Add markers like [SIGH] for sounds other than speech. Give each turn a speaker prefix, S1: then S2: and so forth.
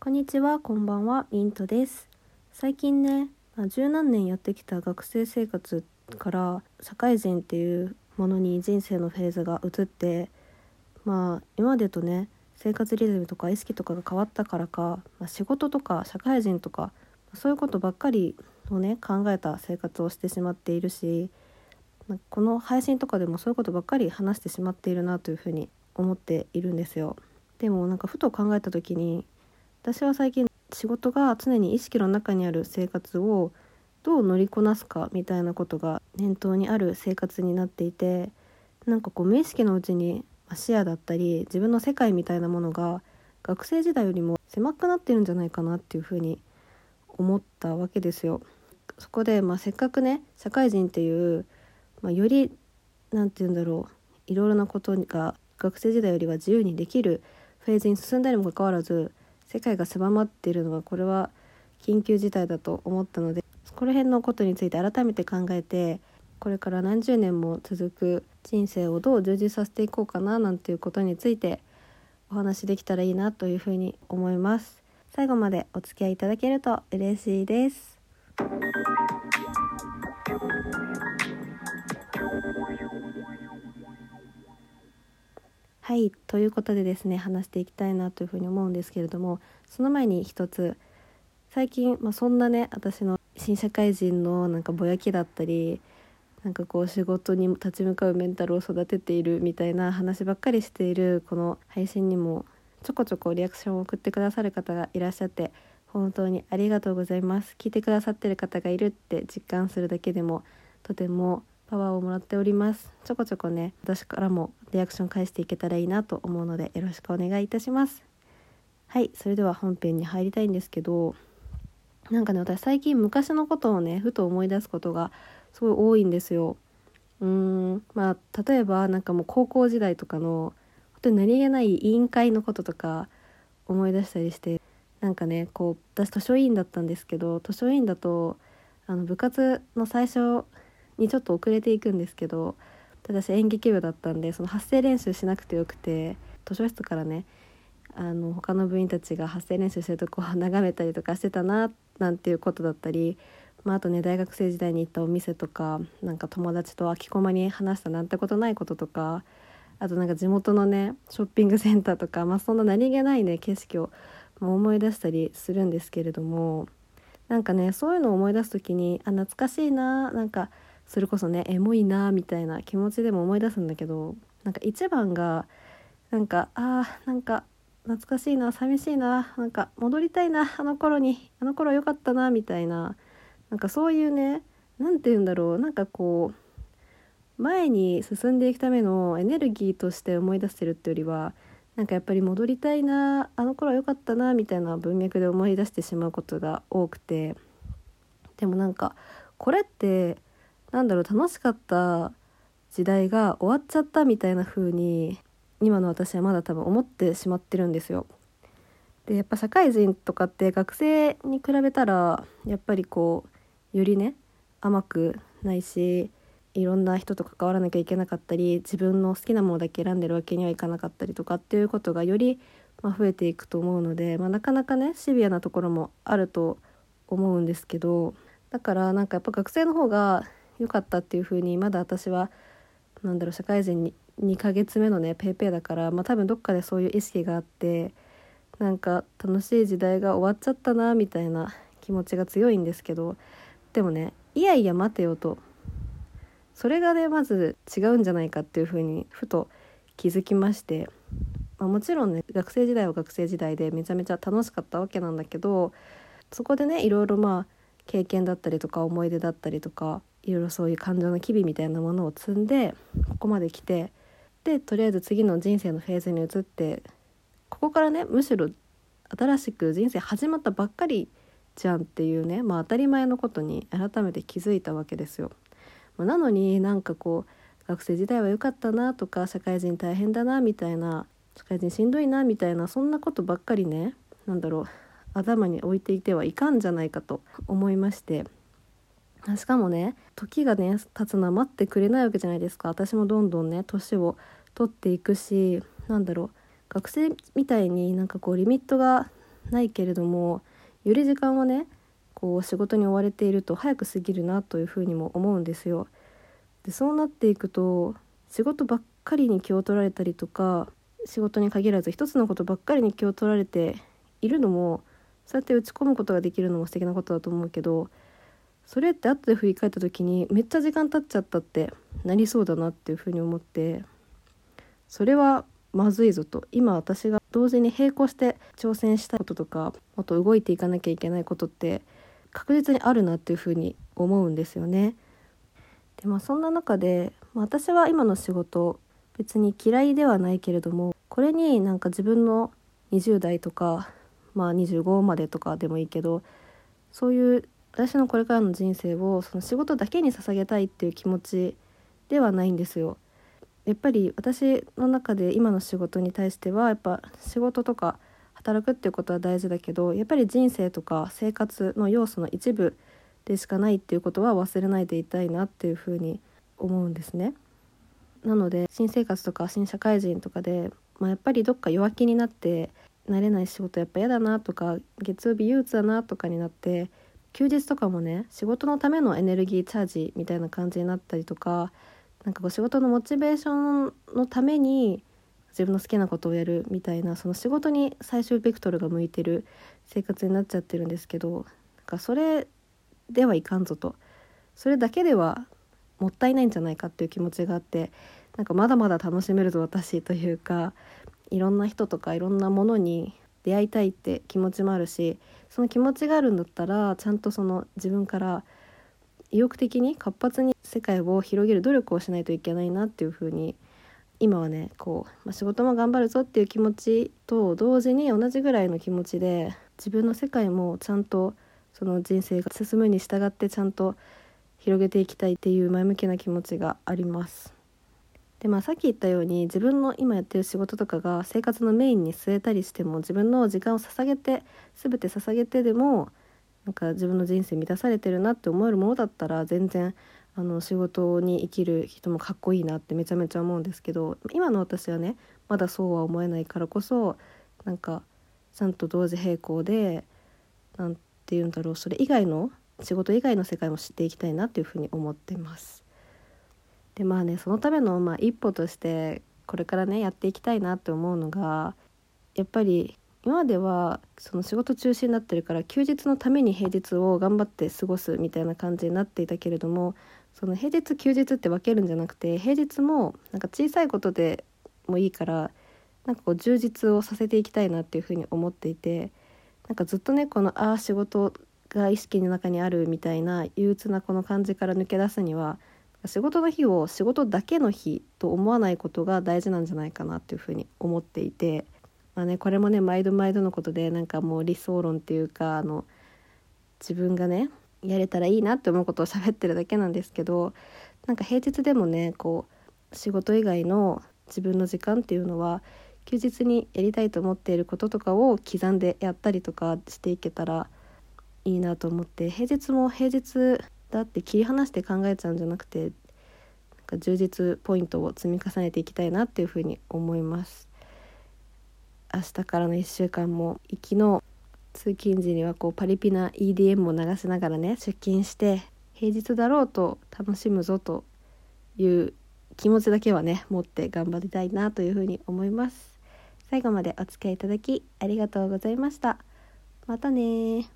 S1: こんにちは、こんばんは、ミントです。最近ね、まあ、十何年やってきた学生生活から社会人っていうものに人生のフェーズが移って、まあ今までとね、生活リズムとか意識とかが変わったからか、まあ、仕事とか社会人とかそういうことばっかりをね考えた生活をしてしまっているし、まあこの配信とかでもそういうことばっかり話してしまっているなというふうに思っているんですよ。でもなんかふと考えた時に私は最近仕事が常に意識の中にある生活をどう乗りこなすかみたいなことが念頭にある生活になっていてなんかこう無意識のうちに視野だったり自分の世界みたいなものが学生時代よりも狭くなってるんじゃないかなっていうふうに思ったわけですよ。そこで、まあ、せっかくね社会人っていう、まあ、よりなんて言うんだろういろいろなことが学生時代よりは自由にできるフェーズに進んだにもかかわらず世界が狭まっているのはこれは緊急事態だと思ったのでそこら辺のことについて改めて考えてこれから何十年も続く人生をどう充実させていこうかななんていうことについてお話できたらいいなというふうに思います。最後までお付き合いいただけると嬉しいです。はいということでですね話していきたいなというふうに思うんですけれどもその前に一つ最近、まあ、そんなね私の新社会人のなんかぼやきだったりなんかこう仕事に立ち向かうメンタルを育てているみたいな話ばっかりしているこの配信にもちょこちょこリアクションを送ってくださる方がいらっしゃって本当にありがとうございます。聞いてくださってる方がいるって実感するだけでもとてもパワーをもらっております。ちょこちょこね私からもリアクション返していけたらいいなと思うのでよろしくお願いいたします。はいそれでは本編に入りたいんですけどなんかね私最近昔のことをねふと思い出すことがすごい多いんですよ。うーんまあ例えばなんかもう高校時代とかの本当に何気ない委員会のこととか思い出したりしてなんかねこう私図書委員だったんですけど図書委員だとあの部活の最初にちょっと遅れていくんですけど私演劇部だったんでその発声練習しなくてよくて図書室からねあの他の部員たちが発声練習してるとこを [LAUGHS] 眺めたりとかしてたななんていうことだったり、まあ、あとね大学生時代に行ったお店とかなんか友達と空き駒に話したなんてことないこととかあとなんか地元のねショッピングセンターとか、まあ、そんな何気ないね景色を思い出したりするんですけれどもなんかねそういうのを思い出す時にあ懐かしいななんかそれこそねエモいなみたいな気持ちでも思い出すんだけどなんか一番がなんかあーなんか懐かしいな寂しいななんか戻りたいなあの頃にあの頃良かったなみたいななんかそういうね何て言うんだろうなんかこう前に進んでいくためのエネルギーとして思い出してるってよりはなんかやっぱり戻りたいなあの頃良かったなみたいな文脈で思い出してしまうことが多くてでもなんかこれってなんだろう楽しかった時代が終わっちゃったみたいな風に今の私はまだ多分思ってしまってるんですよ。でやっぱ社会人とかって学生に比べたらやっぱりこうよりね甘くないしいろんな人と関わらなきゃいけなかったり自分の好きなものだけ選んでるわけにはいかなかったりとかっていうことがより、ま、増えていくと思うので、まあ、なかなかねシビアなところもあると思うんですけどだからなんかやっぱ学生の方が良かったっていう風にまだ私はなんだろう社会人に2ヶ月目のねペイペイだから、まあ、多分どっかでそういう意識があってなんか楽しい時代が終わっちゃったなみたいな気持ちが強いんですけどでもねいやいや待てよと。それがねまず違うんじゃないかっていうふうにふと気づきまして、まあ、もちろんね学生時代は学生時代でめちゃめちゃ楽しかったわけなんだけどそこでねいろいろまあ経験だったりとか思い出だったりとかいろいろそういう感情の機微みたいなものを積んでここまで来てでとりあえず次の人生のフェーズに移ってここからねむしろ新しく人生始まったばっかりじゃんっていうねまあ当たり前のことに改めて気づいたわけですよ。まあなのになんかこう学生時代は良かったなとか社会人大変だなみたいな社会人しんどいなみたいなそんなことばっかりねなんだろう頭に置いていてはいかんじゃないかと思いまして。しかもね時がね経つのは待ってくれないわけじゃないですか。私もどんどんね年を取っていくしなんだろう。学生みたいになんかこうリミットがないけれどもより時間はねこう仕事に追われていると早く過ぎるなというふうにも思うんですよ。でそうなっていくと仕事ばっかりに気を取られたりとか仕事に限らず一つのことばっかりに気を取られているのもそうやって打ち込むことができるのも素敵なことだと思うけどそれって後で振り返った時にめっちゃ時間経っちゃったってなりそうだなっていうふうに思ってそれはまずいぞと今私が同時に並行して挑戦したいこととかもっと動いていかなきゃいけないことって確実にあるなっていうふうに思うんですよね。でまあそんな中で、まあ、私は今の仕事別に嫌いではないけれどもこれになんか自分の20代とか、まあ、25までとかでもいいけどそういう私のこれからの人生をその仕事だけに捧げたいっていう気持ちではないんですよ。やっぱり私の中で今の仕事に対してはやっぱ仕事とか働くっていうことは大事だけどやっぱり人生とか生活の要素の一部でしかないっていうことは忘れないでいたいなっていうふうに思うんですね。なので新生活とか新社会人とかで、まあ、やっぱりどっか弱気になって慣れない仕事やっぱ嫌だなとか月曜日憂鬱だなとかになって休日とかもね仕事のためのエネルギーチャージみたいな感じになったりとかなんかこう仕事のモチベーションのために自分の好きなことをやるみたいなその仕事に最終ベクトルが向いてる生活になっちゃってるんですけどなんかそれではいかんぞと。それだけではもったいないんじゃないかっていう気持ちがあってなんかまだまだ楽しめるぞ私というかいろんな人とかいろんなものに出会いたいって気持ちもあるしその気持ちがあるんだったらちゃんとその自分から意欲的に活発に世界を広げる努力をしないといけないなっていうふうに今はねこう、まあ、仕事も頑張るぞっていう気持ちと同時に同じぐらいの気持ちで自分の世界もちゃんとその人生が進むに従ってちゃんと広げていきたいっていう前向きな気持ちがあります。でまあさっき言ったように自分の今やってる仕事とかが生活のメインに据えたりしても自分の時間を捧げて全て捧げてでもなんか自分の人生満たされてるなって思えるものだったら全然あの仕事に生きる人もかっこいいなってめちゃめちゃ思うんですけど今の私はねまだそうは思えないからこそなんかちゃんと同時並行で何て言うんだろうそれ以外の仕事以外の世界も知っていきたいなっていうふうに思ってます。でまあねそのための、まあ、一歩としてこれからねやっていきたいなって思うのがやっぱり今まではその仕事中心になってるから休日のために平日を頑張って過ごすみたいな感じになっていたけれどもその平日休日って分けるんじゃなくて平日もなんか小さいことでもいいからなんかこう充実をさせていきたいなっていうふうに思っていてなんかずっとねこのああ仕事が意識の中にあるみたいな憂鬱なこの感じから抜け出すには仕事の日を仕事だけの日と思わないことが大事なんじゃないかなっていうふうに思っていて、まあね、これもね毎度毎度のことでなんかもう理想論っていうかあの自分がねやれたらいいなって思うことを喋ってるだけなんですけどなんか平日でもねこう仕事以外の自分の時間っていうのは休日にやりたいと思っていることとかを刻んでやったりとかしていけたらいいなと思って平日も平日だって切り離して考えちゃうんじゃなくてなんか充実ポイントを積み重ねていきたいなっていうふうに思います。明日からの1週間も行きの通勤時にはこうパリピな EDM を流しながらね出勤して平日だろうと楽しむぞという気持ちだけはね持って頑張りたいなというふうに思います。最後までお付き合いいただきありがとうございました。またね